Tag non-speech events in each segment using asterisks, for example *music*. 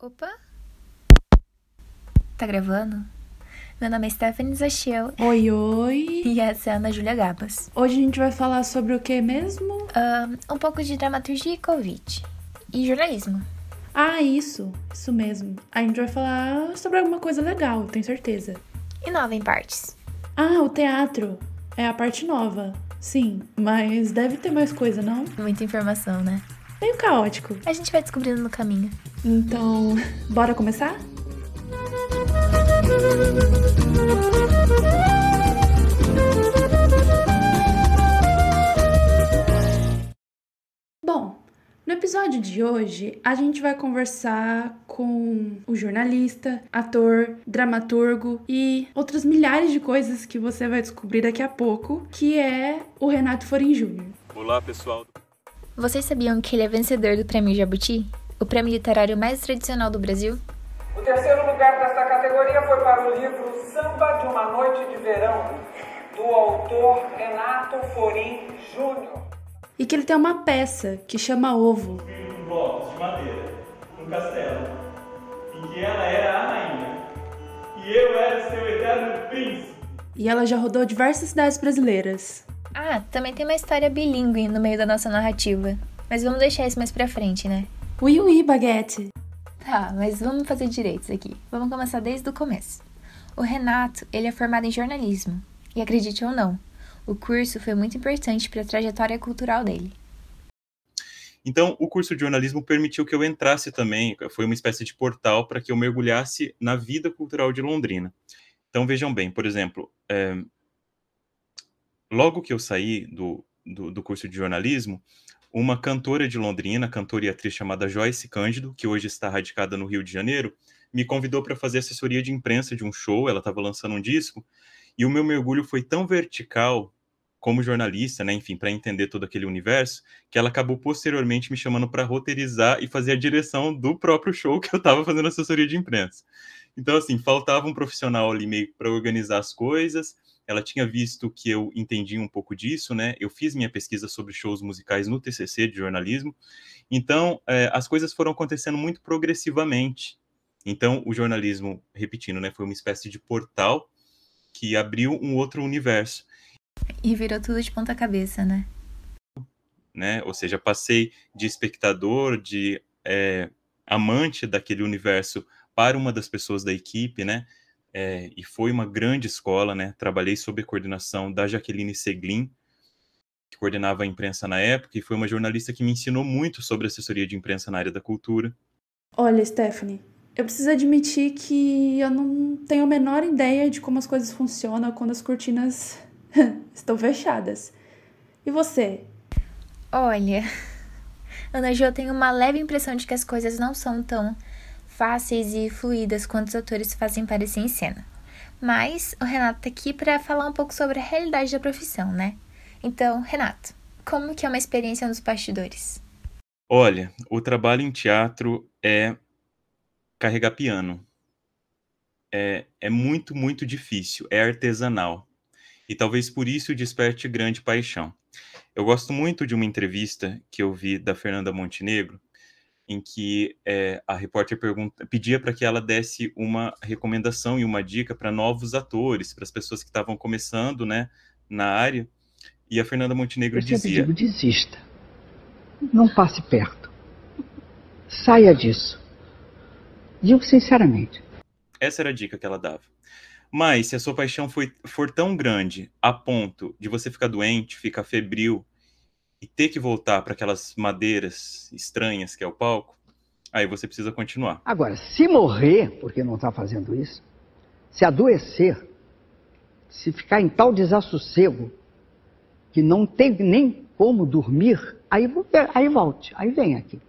Opa! Tá gravando? Meu nome é Stephanie Zachiel Oi, oi. e essa é a Ana Júlia Gabas. Hoje a gente vai falar sobre o que mesmo? Ahn, um pouco de dramaturgia e Covid. E jornalismo. Ah, isso. Isso mesmo. A gente vai falar sobre alguma coisa legal, tenho certeza. E nova em partes. Ah, o teatro. É a parte nova. Sim, mas deve ter mais coisa, não? Muita informação, né? Meio caótico. A gente vai descobrindo no caminho. Então, bora começar? Bom, no episódio de hoje a gente vai conversar com o jornalista, ator, dramaturgo e outras milhares de coisas que você vai descobrir daqui a pouco, que é o Renato Forim Júnior. Olá, pessoal. Vocês sabiam que ele é vencedor do Prêmio Jabuti? O prêmio literário mais tradicional do Brasil? O terceiro lugar desta categoria foi para o livro Samba de uma Noite de Verão, do autor Renato Forim Júnior. E que ele tem uma peça que chama Ovo. com blocos de madeira, um castelo, em que ela era a rainha e eu era seu eterno príncipe. E ela já rodou diversas cidades brasileiras. Ah, também tem uma história bilíngue no meio da nossa narrativa. Mas vamos deixar isso mais pra frente, né? Ui, ui, baguete. Tá, mas vamos fazer direitos aqui. Vamos começar desde o começo. O Renato, ele é formado em jornalismo. E acredite ou não, o curso foi muito importante para a trajetória cultural dele. Então, o curso de jornalismo permitiu que eu entrasse também, foi uma espécie de portal para que eu mergulhasse na vida cultural de Londrina. Então, vejam bem, por exemplo, é, logo que eu saí do, do, do curso de jornalismo, uma cantora de Londrina, cantora e atriz chamada Joyce Cândido, que hoje está radicada no Rio de Janeiro, me convidou para fazer assessoria de imprensa de um show, ela estava lançando um disco, e o meu mergulho foi tão vertical como jornalista, né, enfim, para entender todo aquele universo, que ela acabou posteriormente me chamando para roteirizar e fazer a direção do próprio show que eu estava fazendo assessoria de imprensa. Então, assim, faltava um profissional ali meio para organizar as coisas. Ela tinha visto que eu entendia um pouco disso, né? Eu fiz minha pesquisa sobre shows musicais no TCC de jornalismo. Então, eh, as coisas foram acontecendo muito progressivamente. Então, o jornalismo, repetindo, né, foi uma espécie de portal que abriu um outro universo. E virou tudo de ponta cabeça, né? né? Ou seja, passei de espectador, de é, amante daquele universo para uma das pessoas da equipe, né? É, e foi uma grande escola, né? Trabalhei sob a coordenação da Jaqueline Seglin, que coordenava a imprensa na época, e foi uma jornalista que me ensinou muito sobre assessoria de imprensa na área da cultura. Olha, Stephanie, eu preciso admitir que eu não tenho a menor ideia de como as coisas funcionam quando as cortinas *laughs* estão fechadas. E você? Olha, Ana Jo, eu tenho uma leve impressão de que as coisas não são tão fáceis e fluídas quanto os atores fazem parecer em cena. Mas o Renato tá aqui para falar um pouco sobre a realidade da profissão, né? Então, Renato, como que é uma experiência nos bastidores? Olha, o trabalho em teatro é carregar piano. É, é muito, muito difícil, é artesanal. E talvez por isso desperte grande paixão. Eu gosto muito de uma entrevista que eu vi da Fernanda Montenegro, em que é, a repórter pergunta, pedia para que ela desse uma recomendação e uma dica para novos atores, para as pessoas que estavam começando né, na área. E a Fernanda Montenegro Eu dizia: digo, desista. Não passe perto. Saia disso. Digo sinceramente. Essa era a dica que ela dava. Mas se a sua paixão foi, for tão grande a ponto de você ficar doente, ficar febril e ter que voltar para aquelas madeiras estranhas que é o palco, aí você precisa continuar. Agora, se morrer porque não está fazendo isso, se adoecer, se ficar em tal desassossego que não tem nem como dormir, aí, aí volte, aí vem aqui.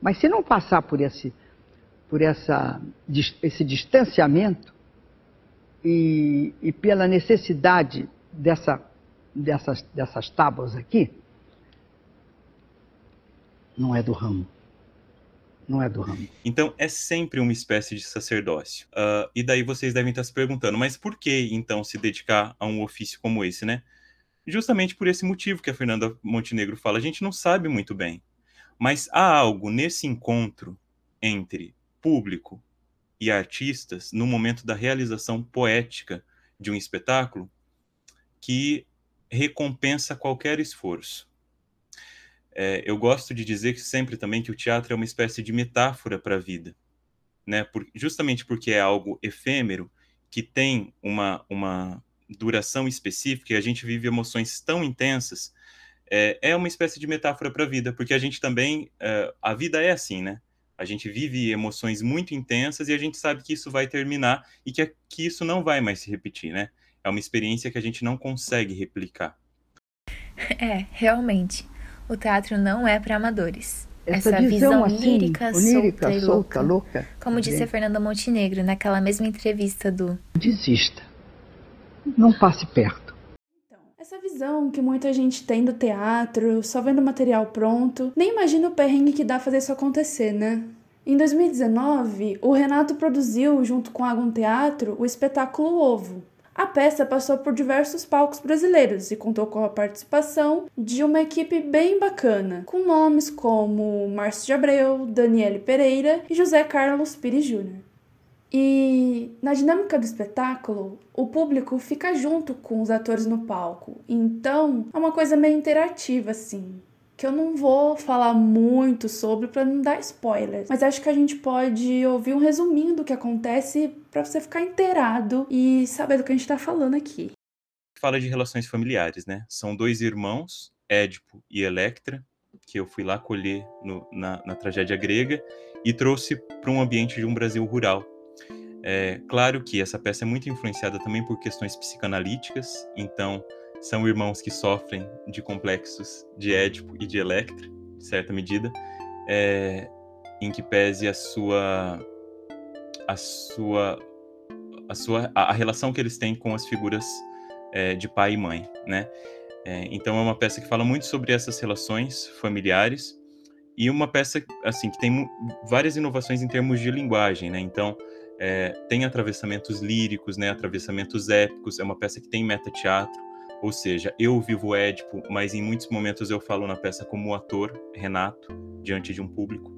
Mas se não passar por esse, por essa, esse distanciamento e, e pela necessidade dessa, dessas, dessas tábuas aqui, não é do ramo. Não é do ramo. Então é sempre uma espécie de sacerdócio. Ah, e daí vocês devem estar se perguntando, mas por que então se dedicar a um ofício como esse, né? Justamente por esse motivo que a Fernanda Montenegro fala, a gente não sabe muito bem. Mas há algo nesse encontro entre público e artistas no momento da realização poética de um espetáculo que recompensa qualquer esforço. É, eu gosto de dizer que sempre também que o teatro é uma espécie de metáfora para a vida, né? Por, justamente porque é algo efêmero que tem uma, uma duração específica e a gente vive emoções tão intensas, é, é uma espécie de metáfora para a vida, porque a gente também, é, a vida é assim, né? A gente vive emoções muito intensas e a gente sabe que isso vai terminar e que, que isso não vai mais se repetir, né? É uma experiência que a gente não consegue replicar. É, realmente. O teatro não é para amadores. Essa, Essa visão, visão assim, lírica, onírica, solta solta, louca. louca. Como disse a Fernanda Montenegro naquela mesma entrevista do Desista. Não passe perto. Essa visão que muita gente tem do teatro, só vendo material pronto, nem imagina o perrengue que dá fazer isso acontecer, né? Em 2019, o Renato produziu, junto com a Agum Teatro, o espetáculo Ovo. A peça passou por diversos palcos brasileiros e contou com a participação de uma equipe bem bacana, com nomes como Márcio de Abreu, Daniele Pereira e José Carlos Pires Júnior. E na dinâmica do espetáculo, o público fica junto com os atores no palco. Então, é uma coisa meio interativa assim, que eu não vou falar muito sobre para não dar spoilers, mas acho que a gente pode ouvir um resuminho do que acontece para você ficar inteirado e saber do que a gente tá falando aqui. Fala de relações familiares, né? São dois irmãos, Édipo e Electra, que eu fui lá colher no- na, na tragédia grega e trouxe para um ambiente de um Brasil rural. É claro que essa peça é muito influenciada também por questões psicanalíticas, então são irmãos que sofrem de complexos de Édipo e de Electra, de certa medida, é, em que pese a sua a sua a sua a, relação que eles têm com as figuras é, de pai e mãe, né? É, então é uma peça que fala muito sobre essas relações familiares e uma peça assim que tem várias inovações em termos de linguagem, né? Então é, tem atravessamentos líricos, né? Atravessamentos épicos. É uma peça que tem meta-teatro, ou seja, eu vivo Édipo, mas em muitos momentos eu falo na peça como ator Renato diante de um público,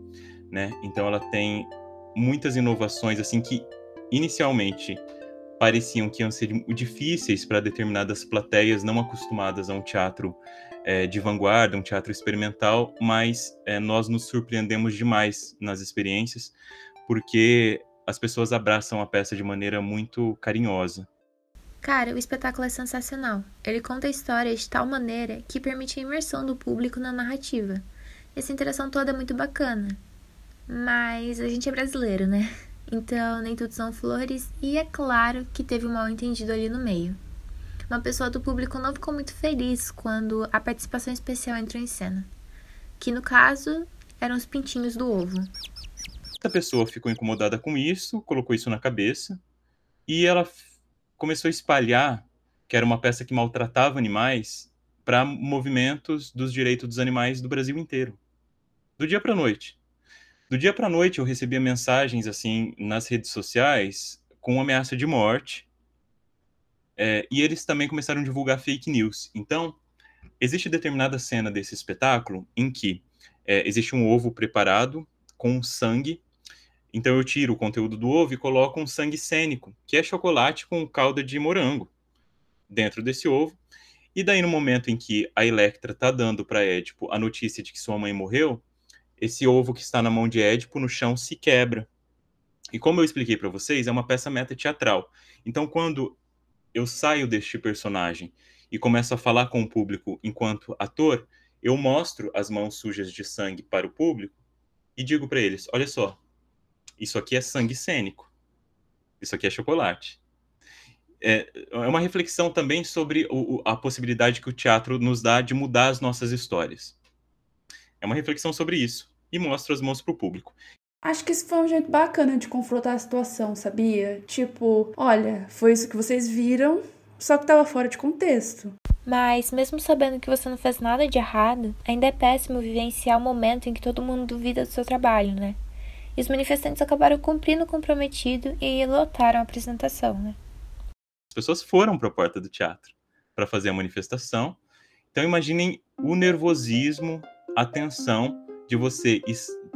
né? Então ela tem muitas inovações assim que inicialmente pareciam que iam ser difíceis para determinadas plateias não acostumadas a um teatro eh, de vanguarda, um teatro experimental, mas eh, nós nos surpreendemos demais nas experiências, porque as pessoas abraçam a peça de maneira muito carinhosa. Cara, o espetáculo é sensacional. Ele conta a história de tal maneira que permite a imersão do público na narrativa. Essa interação toda é muito bacana. Mas a gente é brasileiro, né? Então nem tudo são flores e é claro que teve um mal entendido ali no meio. Uma pessoa do público não ficou muito feliz quando a participação especial entrou em cena. Que no caso eram os pintinhos do ovo. Essa pessoa ficou incomodada com isso, colocou isso na cabeça e ela começou a espalhar que era uma peça que maltratava animais para movimentos dos direitos dos animais do Brasil inteiro. Do dia para noite. Do dia para noite eu recebia mensagens assim nas redes sociais com ameaça de morte. É, e eles também começaram a divulgar fake news. Então, existe determinada cena desse espetáculo em que é, existe um ovo preparado com sangue então eu tiro o conteúdo do ovo e coloco um sangue cênico, que é chocolate com calda de morango, dentro desse ovo. E daí no momento em que a Electra tá dando para Édipo a notícia de que sua mãe morreu, esse ovo que está na mão de Édipo no chão se quebra. E como eu expliquei para vocês, é uma peça meta teatral. Então quando eu saio deste personagem e começo a falar com o público enquanto ator, eu mostro as mãos sujas de sangue para o público e digo para eles: olha só, isso aqui é sangue cênico. Isso aqui é chocolate. É, é uma reflexão também sobre o, a possibilidade que o teatro nos dá de mudar as nossas histórias. É uma reflexão sobre isso. E mostra as mãos para o público. Acho que isso foi um jeito bacana de confrontar a situação, sabia? Tipo, olha, foi isso que vocês viram, só que tava fora de contexto. Mas, mesmo sabendo que você não fez nada de errado, ainda é péssimo vivenciar o momento em que todo mundo duvida do seu trabalho, né? E os manifestantes acabaram cumprindo o comprometido e lotaram a apresentação, né? As pessoas foram para a porta do teatro para fazer a manifestação. Então imaginem o nervosismo, a tensão de você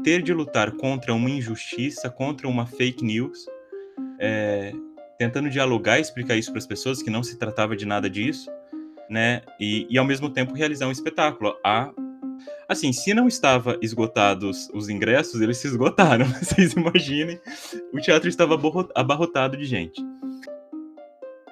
ter de lutar contra uma injustiça, contra uma fake news, é, tentando dialogar e explicar isso para as pessoas que não se tratava de nada disso, né? E, e ao mesmo tempo realizar um espetáculo. A, assim, se não estava esgotados os ingressos, eles se esgotaram. *laughs* Vocês imaginem, o teatro estava abarrotado de gente.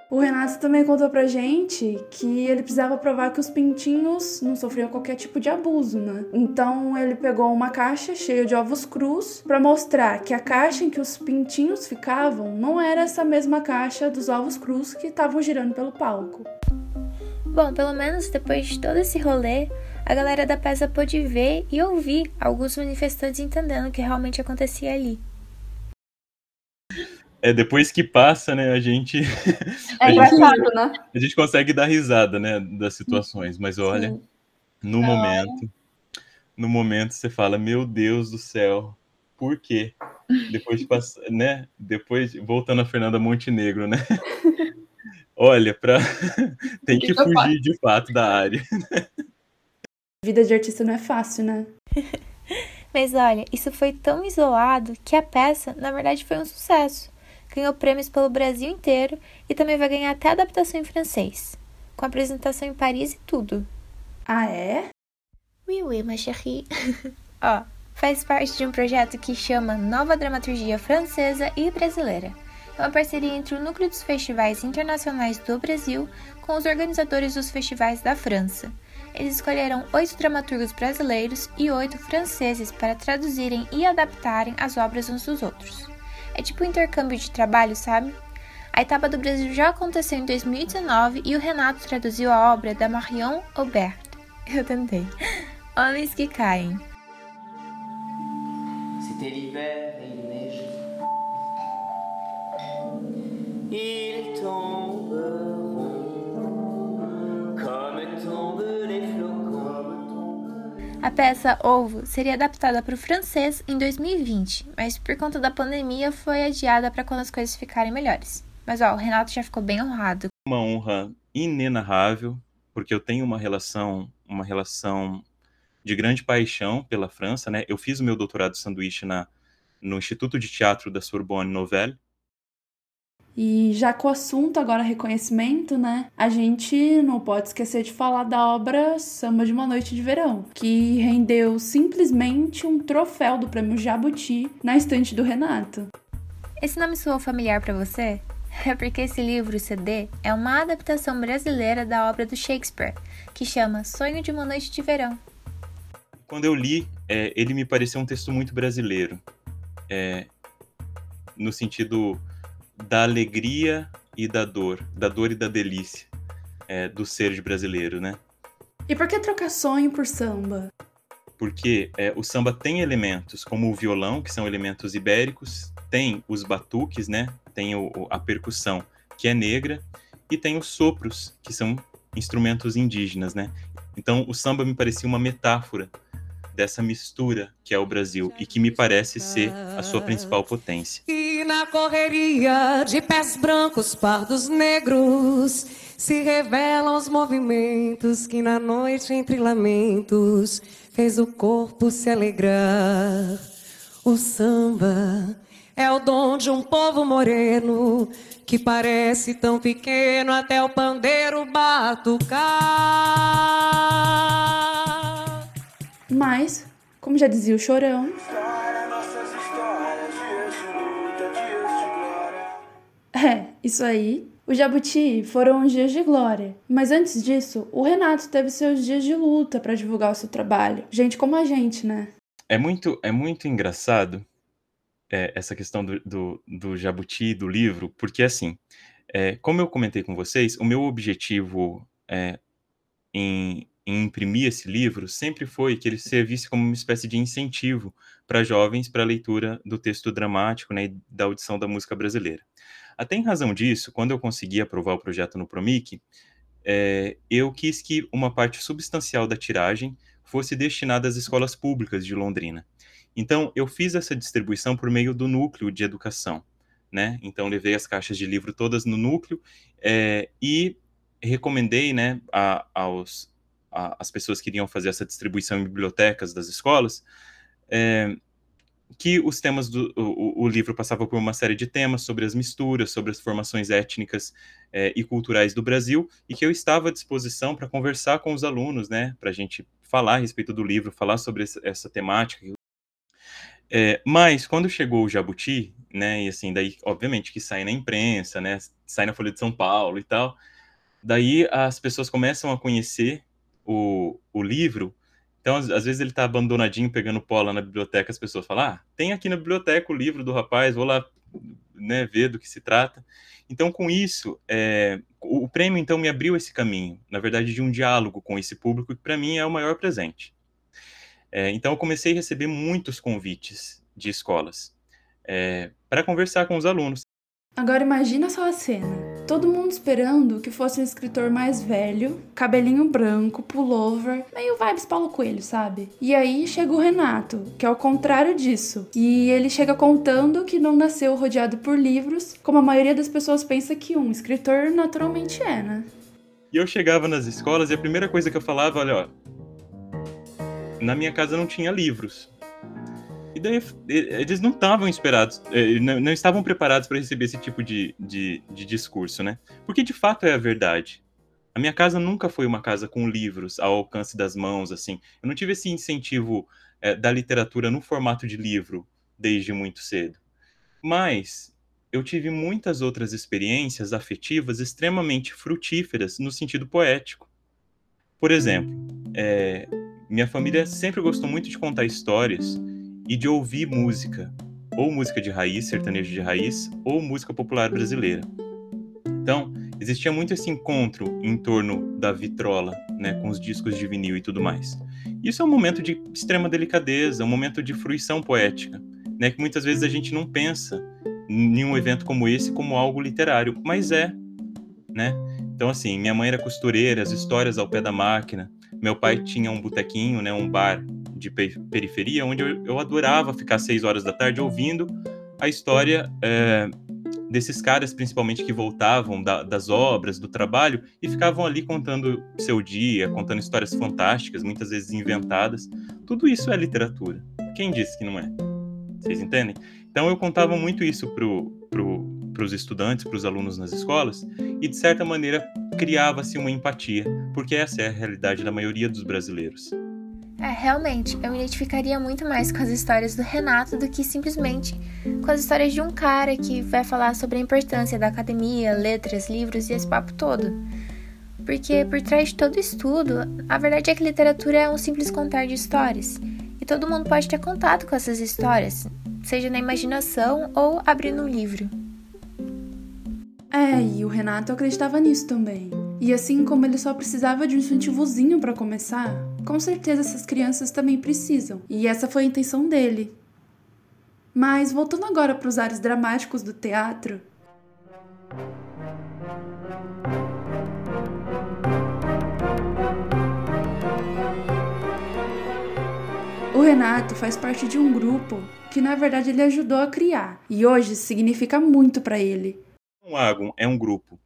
O Renato também contou pra gente que ele precisava provar que os pintinhos não sofriam qualquer tipo de abuso, né? Então ele pegou uma caixa cheia de ovos crus para mostrar que a caixa em que os pintinhos ficavam não era essa mesma caixa dos ovos crus que estavam girando pelo palco. Bom, pelo menos depois de todo esse rolê, a galera da peça pôde ver e ouvir alguns manifestantes entendendo o que realmente acontecia ali. É, depois que passa, né, a gente. *laughs* É engraçado, né? A gente consegue dar risada, né, das situações, mas olha, Sim. no momento. No momento você fala, meu Deus do céu, por quê? Depois de passar, né? Depois, voltando a Fernanda Montenegro, né? *laughs* Olha, pra... *laughs* tem que fugir de fato da área. Vida de artista não é fácil, né? *laughs* Mas olha, isso foi tão isolado que a peça, na verdade, foi um sucesso ganhou prêmios pelo Brasil inteiro e também vai ganhar até adaptação em francês, com apresentação em Paris e tudo. Ah, é? Oui, oui, ma chérie. *laughs* Ó, faz parte de um projeto que chama Nova Dramaturgia Francesa e Brasileira. É uma parceria entre o Núcleo dos Festivais Internacionais do Brasil com os organizadores dos festivais da França. Eles escolheram oito dramaturgos brasileiros e oito franceses para traduzirem e adaptarem as obras uns dos outros. É tipo um intercâmbio de trabalho, sabe? A etapa do Brasil já aconteceu em 2019 e o Renato traduziu a obra da Marion Aubert. *laughs* Eu tentei. Homens que caem. C'était A peça Ovo seria adaptada para o francês em 2020, mas por conta da pandemia foi adiada para quando as coisas ficarem melhores. Mas ó, o Renato já ficou bem honrado. Uma honra inenarrável, porque eu tenho uma relação, uma relação de grande paixão pela França, né? Eu fiz o meu doutorado de sanduíche na no Instituto de Teatro da Sorbonne Nouvelle, e já com o assunto agora reconhecimento, né? A gente não pode esquecer de falar da obra Samba de uma Noite de Verão, que rendeu simplesmente um troféu do Prêmio Jabuti na estante do Renato. Esse nome soou familiar para você? É porque esse livro, CD, é uma adaptação brasileira da obra do Shakespeare, que chama Sonho de uma Noite de Verão. Quando eu li, é, ele me pareceu um texto muito brasileiro, é, no sentido da alegria e da dor, da dor e da delícia é, do ser de brasileiro, né? E por que trocar sonho por samba? Porque é, o samba tem elementos como o violão, que são elementos ibéricos, tem os batuques, né? Tem o, a percussão, que é negra, e tem os sopros, que são instrumentos indígenas, né? Então o samba me parecia uma metáfora dessa mistura que é o Brasil e que me parece ser a sua principal potência. E na correria de pés brancos, pardos negros, se revelam os movimentos que na noite entre lamentos fez o corpo se alegrar. O samba é o dom de um povo moreno que parece tão pequeno até o pandeiro batucar. Como já dizia o Chorão. É, isso aí. O Jabuti foram os dias de glória. Mas antes disso, o Renato teve seus dias de luta para divulgar o seu trabalho. Gente como a gente, né? É muito, é muito engraçado é, essa questão do, do, do Jabuti, do livro, porque assim, é, como eu comentei com vocês, o meu objetivo é, em, em imprimir esse livro sempre foi que ele servisse como uma espécie de incentivo para jovens para a leitura do texto dramático né, e da audição da música brasileira. Até em razão disso, quando eu consegui aprovar o projeto no Promic, é, eu quis que uma parte substancial da tiragem fosse destinada às escolas públicas de Londrina. Então, eu fiz essa distribuição por meio do núcleo de educação. Né? Então, levei as caixas de livro todas no núcleo é, e recomendei né, a, aos a, as pessoas que iriam fazer essa distribuição em bibliotecas das escolas, é, que os temas do o, o, livro passava por uma série de temas sobre as misturas, sobre as formações étnicas é, e culturais do Brasil, e que eu estava à disposição para conversar com os alunos, né, para a gente falar a respeito do livro, falar sobre essa, essa temática. É, mas quando chegou o Jabuti, né, e assim, daí, obviamente, que sai na imprensa, né, sai na Folha de São Paulo e tal, daí as pessoas começam a conhecer o, o livro então, às, às, vezes ele tá abandonadinho, pegando pó lá na biblioteca, as pessoas falam, ah, tem aqui na biblioteca o livro do rapaz, vou lá né, ver do que se trata. Então, com isso, é, o, o, prêmio, então, me abriu esse caminho, na verdade, de um diálogo com esse público, que para mim é o maior presente. É, então, eu comecei a receber muitos convites de escolas é, para conversar com os alunos. Agora imagina só a cena. Todo mundo esperando que fosse um escritor mais velho, cabelinho branco, pullover, meio vibes Paulo Coelho, sabe? E aí chega o Renato, que é o contrário disso. E ele chega contando que não nasceu rodeado por livros, como a maioria das pessoas pensa que um escritor naturalmente é, né? E eu chegava nas escolas e a primeira coisa que eu falava, olha, ó, na minha casa não tinha livros. E daí eles não estavam esperados, eh, não, estavam preparados para receber esse tipo de, de, de, discurso, né? Porque de fato é a verdade. A minha casa nunca foi uma casa com livros ao alcance das mãos, assim. Eu não tive esse incentivo é, da literatura no formato de livro desde muito cedo. Mas eu tive muitas outras experiências afetivas extremamente frutíferas no sentido poético. Por exemplo, é, minha família sempre gostou muito de contar histórias e de ouvir música, ou música de raiz, sertanejo de raiz, ou música popular brasileira. Então, existia muito esse encontro em torno da vitrola, né, com os discos de vinil e tudo mais. Isso é um momento de extrema delicadeza, um momento de fruição poética, né, que muitas vezes a gente não pensa em um evento como esse como algo literário, mas é, né? Então, assim, minha mãe era costureira, as histórias ao pé da máquina. Meu pai tinha um botequinho, né, um bar de periferia, onde eu, eu adorava ficar seis horas da tarde ouvindo a história é, desses caras, principalmente que voltavam da, das obras, do trabalho, e ficavam ali contando seu dia, contando histórias fantásticas, muitas vezes inventadas. Tudo isso é literatura. Quem disse que não é? Vocês entendem? Então eu contava muito isso pro, pro, para os estudantes, para os alunos nas escolas, e de certa maneira criava-se uma empatia, porque essa é a realidade da maioria dos brasileiros. É, realmente, eu me identificaria muito mais com as histórias do Renato do que simplesmente com as histórias de um cara que vai falar sobre a importância da academia, letras, livros e esse papo todo. Porque por trás de todo estudo, a verdade é que literatura é um simples contar de histórias. E todo mundo pode ter contato com essas histórias, seja na imaginação ou abrindo um livro. É, e o Renato acreditava nisso também. E assim como ele só precisava de um incentivozinho para começar, com certeza essas crianças também precisam. E essa foi a intenção dele. Mas voltando agora para os ares dramáticos do teatro, O Renato faz parte de um grupo que na verdade ele ajudou a criar e hoje significa muito para ele. O Agon é um grupo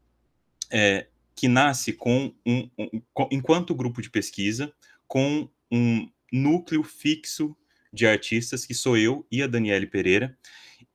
é, que nasce com um, um, enquanto grupo de pesquisa, com um núcleo fixo de artistas, que sou eu e a Daniele Pereira,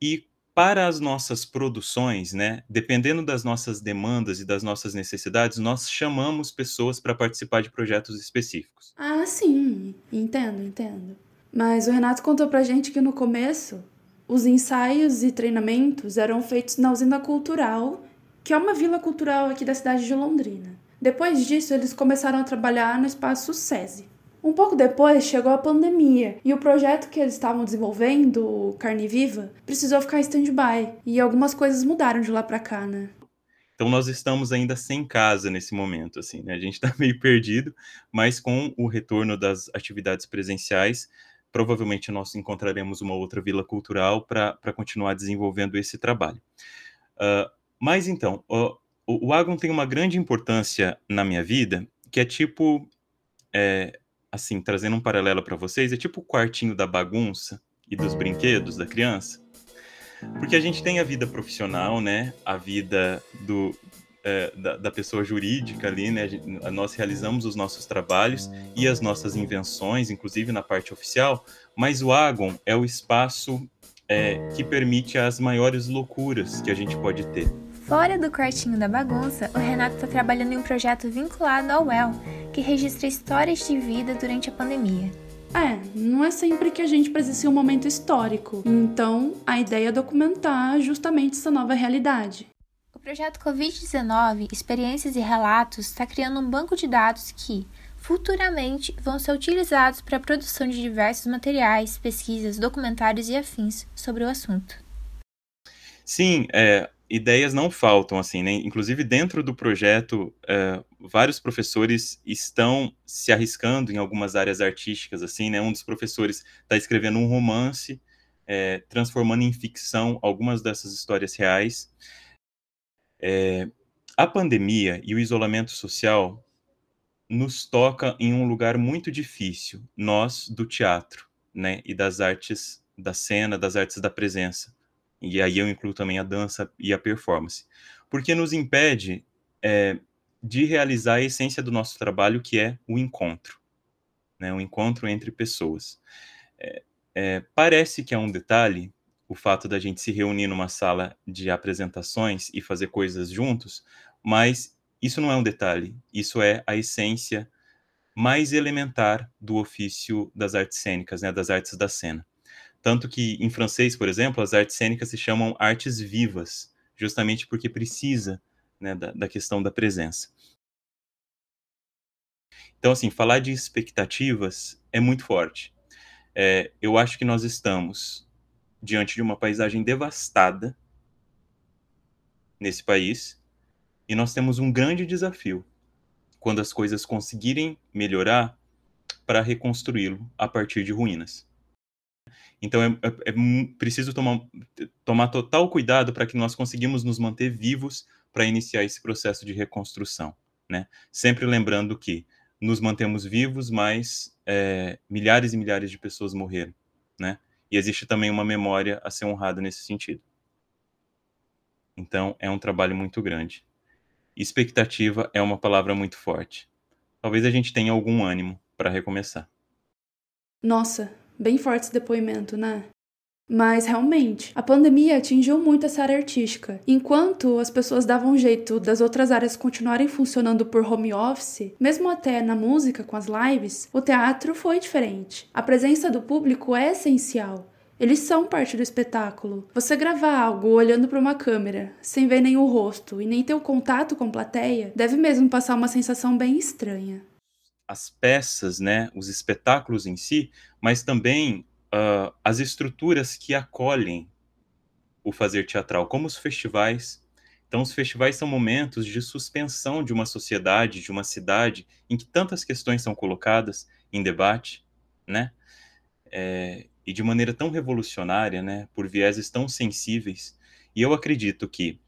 e para as nossas produções, né, dependendo das nossas demandas e das nossas necessidades, nós chamamos pessoas para participar de projetos específicos. Ah, sim, entendo, entendo. Mas o Renato contou pra gente que no começo os ensaios e treinamentos eram feitos na usina cultural, que é uma vila cultural aqui da cidade de Londrina. Depois disso, eles começaram a trabalhar no espaço SESI. Um pouco depois chegou a pandemia e o projeto que eles estavam desenvolvendo, Carne Viva, precisou ficar em stand-by e algumas coisas mudaram de lá para cá, né? Então nós estamos ainda sem casa nesse momento, assim, né? A gente está *laughs* meio perdido, mas com o retorno das atividades presenciais, provavelmente nós encontraremos uma outra vila cultural para continuar desenvolvendo esse trabalho. Uh, mas então, o, o Agon tem uma grande importância na minha vida, que é tipo, é, assim, trazendo um paralelo para vocês, é tipo o quartinho da bagunça e dos brinquedos da criança. Porque a gente tem a vida profissional, né? A vida do, é, da, da, pessoa jurídica ali, né? Nós realizamos os nossos trabalhos e as nossas invenções, inclusive na parte oficial, mas o Agon é o espaço é, que permite as maiores loucuras que a gente pode ter. Fora do quartinho da bagunça, o Renato está trabalhando em um projeto vinculado ao Well, que registra histórias de vida durante a pandemia. É, não é sempre que a gente presencia um momento histórico, então a ideia é documentar justamente essa nova realidade. O projeto Covid-19 Experiências e Relatos está criando um banco de dados que, futuramente, vão ser utilizados para a produção de diversos materiais, pesquisas, documentários e afins sobre o assunto. Sim, é, ideias não faltam, assim, né? Inclusive, dentro do projeto, é, vários professores estão se arriscando em algumas áreas artísticas, assim, né? Um dos professores está escrevendo um romance, é, transformando em ficção algumas dessas histórias reais. É, a pandemia e o isolamento social nos toca em um lugar muito difícil, nós do teatro, né, e das artes da cena, das artes da presença. E aí eu incluo também a dança e a performance, porque nos impede é, de realizar a essência do nosso trabalho, que é o encontro, né, o encontro entre pessoas. É, é, parece que é um detalhe, o fato da gente se reunir numa sala de apresentações e fazer coisas juntos, mas isso não é um detalhe, isso é a essência mais elementar do ofício das artes cênicas, né, das artes da cena. Tanto que em francês, por exemplo, as artes cênicas se chamam artes vivas, justamente porque precisa né, da, da questão da presença. Então, assim, falar de expectativas é muito forte. É, eu acho que nós estamos diante de uma paisagem devastada nesse país e nós temos um grande desafio quando as coisas conseguirem melhorar para reconstruí-lo a partir de ruínas. Então é, é, é preciso tomar, tomar total cuidado para que nós conseguimos nos manter vivos para iniciar esse processo de reconstrução, né? Sempre lembrando que nos mantemos vivos, mas é, milhares e milhares de pessoas morreram, né? E existe também uma memória a ser honrada nesse sentido. Então, é um trabalho muito grande. Expectativa é uma palavra muito forte. Talvez a gente tenha algum ânimo para recomeçar. Nossa, bem forte esse depoimento, né? Mas realmente, a pandemia atingiu muito essa área artística. Enquanto as pessoas davam jeito das outras áreas continuarem funcionando por home office, mesmo até na música com as lives, o teatro foi diferente. A presença do público é essencial. Eles são parte do espetáculo. Você gravar algo olhando para uma câmera, sem ver nenhum rosto e nem ter o contato com a plateia, deve mesmo passar uma sensação bem estranha. As peças, né, os espetáculos em si, mas também uh, as estruturas que acolhem o fazer teatral, como os festivais. Então, os festivais são momentos de suspensão de uma sociedade, de uma cidade, em que tantas questões são colocadas em debate, né? É, e de maneira tão revolucionária, né? Por vieses tão sensíveis. E eu acredito que,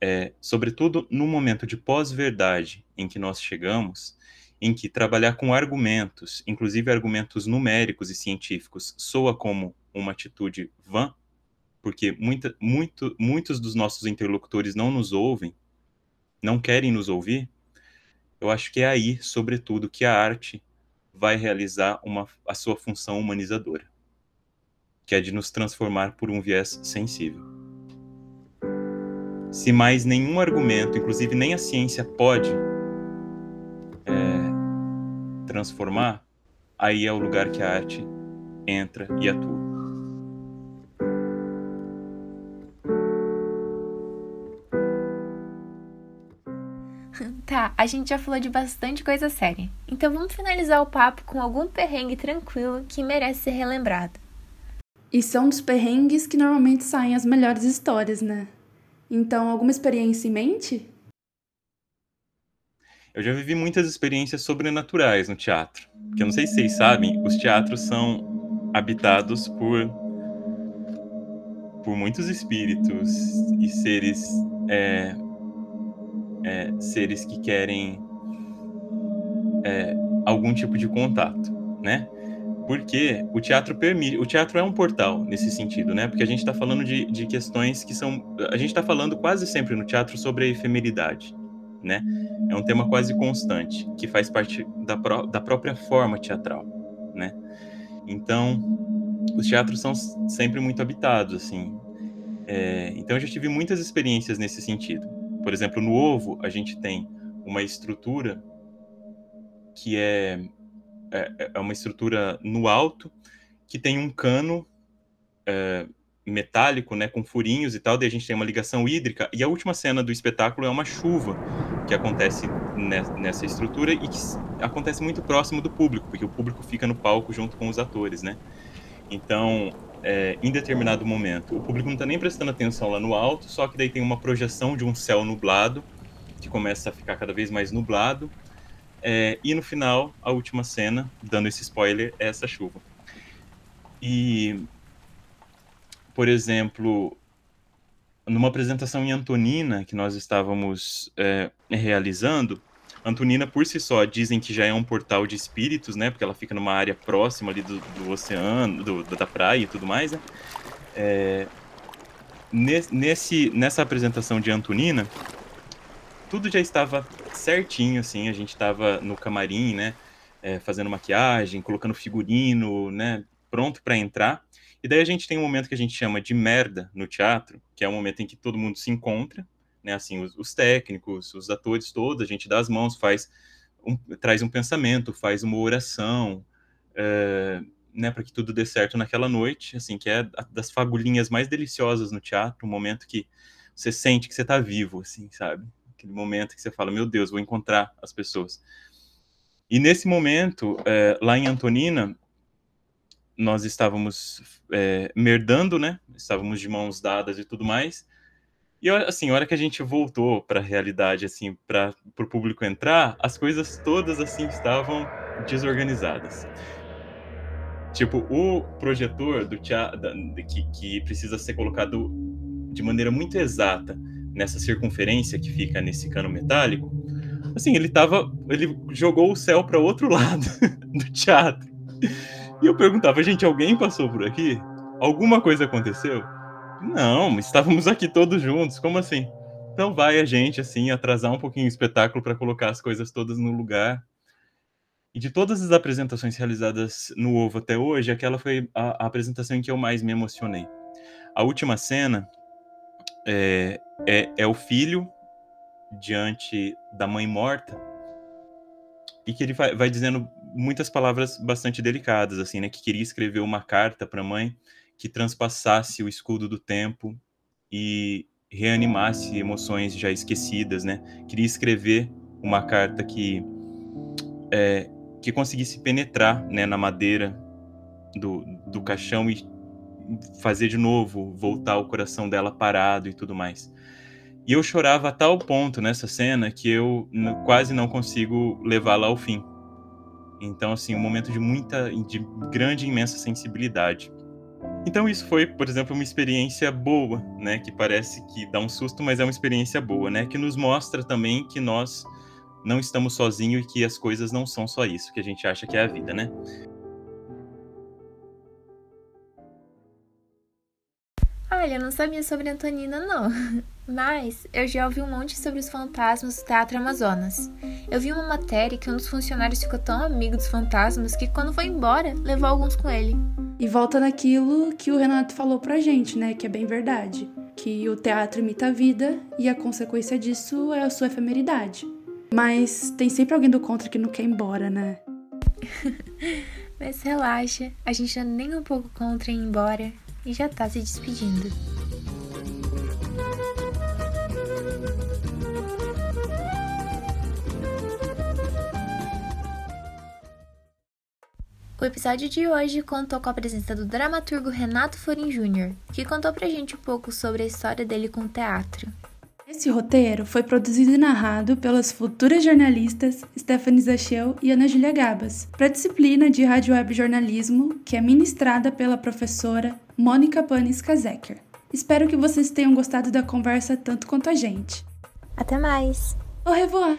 é, sobretudo no momento de pós-verdade em que nós chegamos, em que trabalhar com argumentos, inclusive argumentos numéricos e científicos, soa como uma atitude vã, porque muita, muito, muitos dos nossos interlocutores não nos ouvem, não querem nos ouvir, eu acho que é aí, sobretudo, que a arte vai realizar uma, a sua função humanizadora, que é de nos transformar por um viés sensível. Se mais nenhum argumento, inclusive nem a ciência, pode transformar, aí é o lugar que a arte entra e atua. Tá, a gente já falou de bastante coisa séria. Então vamos finalizar o papo com algum perrengue tranquilo que merece ser relembrado. E são dos perrengues que normalmente saem as melhores histórias, né? Então, alguma experiência em mente? Eu já vivi muitas experiências sobrenaturais no teatro. Porque eu não sei se vocês sabem, os teatros são habitados por por muitos espíritos e seres é, é, seres que querem é, algum tipo de contato, né? Porque o teatro permite, o teatro é um portal nesse sentido, né? Porque a gente está falando de, de questões que são, a gente está falando quase sempre no teatro sobre a efemeridade, né? É um tema quase constante, que faz parte da, pró da própria forma teatral, né? Então, os teatros são sempre muito habitados, assim. É, então, eu já tive muitas experiências nesse sentido. Por exemplo, no Ovo, a gente tem uma estrutura que é, é, é uma estrutura no alto, que tem um cano é, metálico, né, com furinhos e tal, daí a gente tem uma ligação hídrica, e a última cena do espetáculo é uma chuva que acontece nessa estrutura e que acontece muito próximo do público, porque o público fica no palco junto com os atores, né? Então, é, em determinado momento, o público não está nem prestando atenção lá no alto, só que daí tem uma projeção de um céu nublado, que começa a ficar cada vez mais nublado, é, e no final, a última cena, dando esse spoiler, é essa chuva. E por exemplo, numa apresentação em Antonina que nós estávamos é, realizando, Antonina por si só dizem que já é um portal de espíritos, né? Porque ela fica numa área próxima ali do, do oceano, do, da praia e tudo mais, né? É, nesse, nessa apresentação de Antonina, tudo já estava certinho, assim, a gente estava no camarim, né? É, fazendo maquiagem, colocando figurino, né? Pronto para entrar. E daí a gente tem um momento que a gente chama de merda no teatro, que é o momento em que todo mundo se encontra, né? Assim, os, os técnicos, os atores todos, a gente dá as mãos, faz um, traz um pensamento, faz uma oração, é, né, para que tudo dê certo naquela noite, assim, que é das fagulhinhas mais deliciosas no teatro, um momento que você sente que você está vivo, assim, sabe? Aquele momento que você fala, meu Deus, vou encontrar as pessoas. E nesse momento, é, lá em Antonina, nós estávamos é, merdando, né? Estávamos de mãos dadas e tudo mais. E assim, a hora que a gente voltou para a realidade, assim, para o público entrar, as coisas todas assim estavam desorganizadas. Tipo, o projetor do teatro, que, que precisa ser colocado de maneira muito exata nessa circunferência que fica nesse cano metálico, assim, ele tava, ele jogou o céu para outro *laughs* lado do teatro. E eu perguntava, gente, alguém passou por aqui? Alguma coisa aconteceu? Não, estávamos aqui todos juntos, como assim? Então vai a gente, assim, atrasar um pouquinho o espetáculo para colocar as coisas todas no lugar. E de todas as apresentações realizadas no Ovo até hoje, aquela foi a, a apresentação em que eu mais me emocionei. A última cena é, é, é o filho diante da mãe morta e que ele vai, vai dizendo muitas palavras bastante delicadas, assim, né? Que queria escrever uma carta para a mãe que transpassasse o escudo do tempo e reanimasse emoções já esquecidas, né? Queria escrever uma carta que é, que conseguisse penetrar, né, na madeira do, do caixão e fazer de novo voltar o coração dela parado e tudo mais. E eu chorava a tal ponto nessa cena que eu quase não consigo levá-la ao fim. Então, assim, um momento de muita, de grande e imensa sensibilidade. Então, isso foi, por exemplo, uma experiência boa, né? Que parece que dá um susto, mas é uma experiência boa, né? Que nos mostra também que nós não estamos sozinhos e que as coisas não são só isso que a gente acha que é a vida, né? Olha, eu não sabia sobre Antonina, não. *laughs* Mas eu já ouvi um monte sobre os fantasmas do Teatro Amazonas. Eu vi uma matéria que um dos funcionários ficou tão amigo dos fantasmas que quando foi embora, levou alguns com ele. E volta naquilo que o Renato falou pra gente, né? Que é bem verdade. Que o teatro imita a vida e a consequência disso é a sua efemeridade. Mas tem sempre alguém do contra que não quer ir embora, né? *laughs* Mas relaxa, a gente é nem um pouco contra ir embora e já tá se despedindo. O episódio de hoje contou com a presença do dramaturgo Renato Forin Jr., que contou pra gente um pouco sobre a história dele com o teatro. Esse roteiro foi produzido e narrado pelas futuras jornalistas Stephanie Zachel e Ana Julia Gabas, para a disciplina de Rádio Web Jornalismo, que é ministrada pela professora Mônica Panis Kazeker. Espero que vocês tenham gostado da conversa tanto quanto a gente. Até mais! Au revoir!